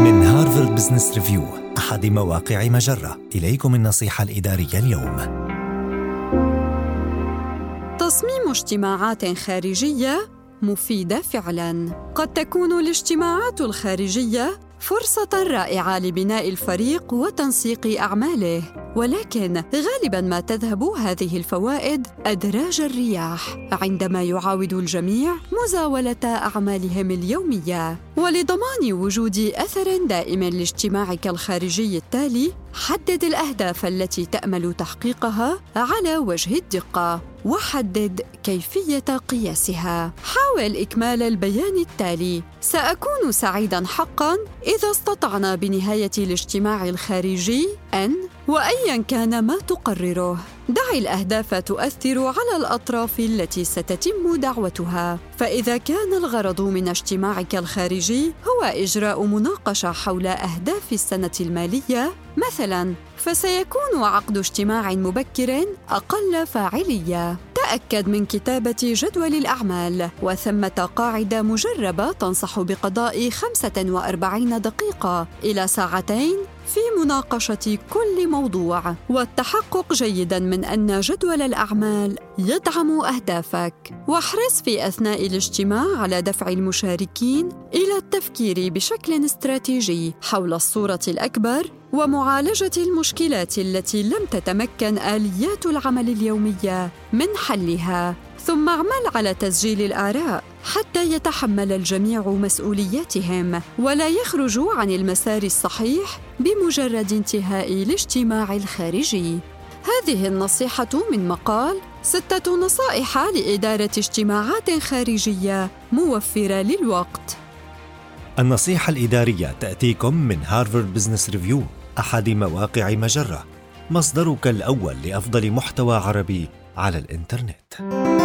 من هارفارد بزنس ريفيو أحد مواقع مجرة. إليكم النصيحة الإدارية اليوم. تصميم اجتماعات خارجية مفيدة فعلاً. قد تكون الاجتماعات الخارجية فرصة رائعة لبناء الفريق وتنسيق أعماله، ولكن غالباً ما تذهب هذه الفوائد أدراج الرياح عندما يعاود الجميع مزاولة أعمالهم اليومية. ولضمان وجود أثر دائم لاجتماعك الخارجي التالي، حدد الأهداف التي تأمل تحقيقها على وجه الدقة. وحدد كيفية قياسها. حاول إكمال البيان التالي: سأكون سعيداً حقاً إذا استطعنا بنهاية الاجتماع الخارجي أن وأيا كان ما تقرره. دع الأهداف تؤثر على الأطراف التي ستتم دعوتها. فإذا كان الغرض من اجتماعك الخارجي هو إجراء مناقشة حول أهداف السنة المالية مثلاً فسيكون عقد اجتماع مبكر أقل فاعلية. تأكد من كتابة جدول الأعمال. وثمة قاعدة مجربة تنصح بقضاء 45 دقيقة إلى ساعتين في مناقشة كل موضوع والتحقق جيدا من أن جدول الأعمال يدعم أهدافك. واحرص في أثناء الاجتماع على دفع المشاركين إلى التفكير بشكل استراتيجي حول الصورة الأكبر ومعالجة المشكلات التي لم تتمكن آليات العمل اليومية من حلها. ثم اعمل على تسجيل الآراء حتى يتحمل الجميع مسؤولياتهم ولا يخرجوا عن المسار الصحيح بمجرد انتهاء الاجتماع الخارجي. هذه النصيحة من مقال ستة نصائح لإدارة اجتماعات خارجية موفرة للوقت. النصيحة الإدارية تأتيكم من هارفارد بزنس ريفيو أحد مواقع مجرة مصدرك الأول لأفضل محتوى عربي على الإنترنت.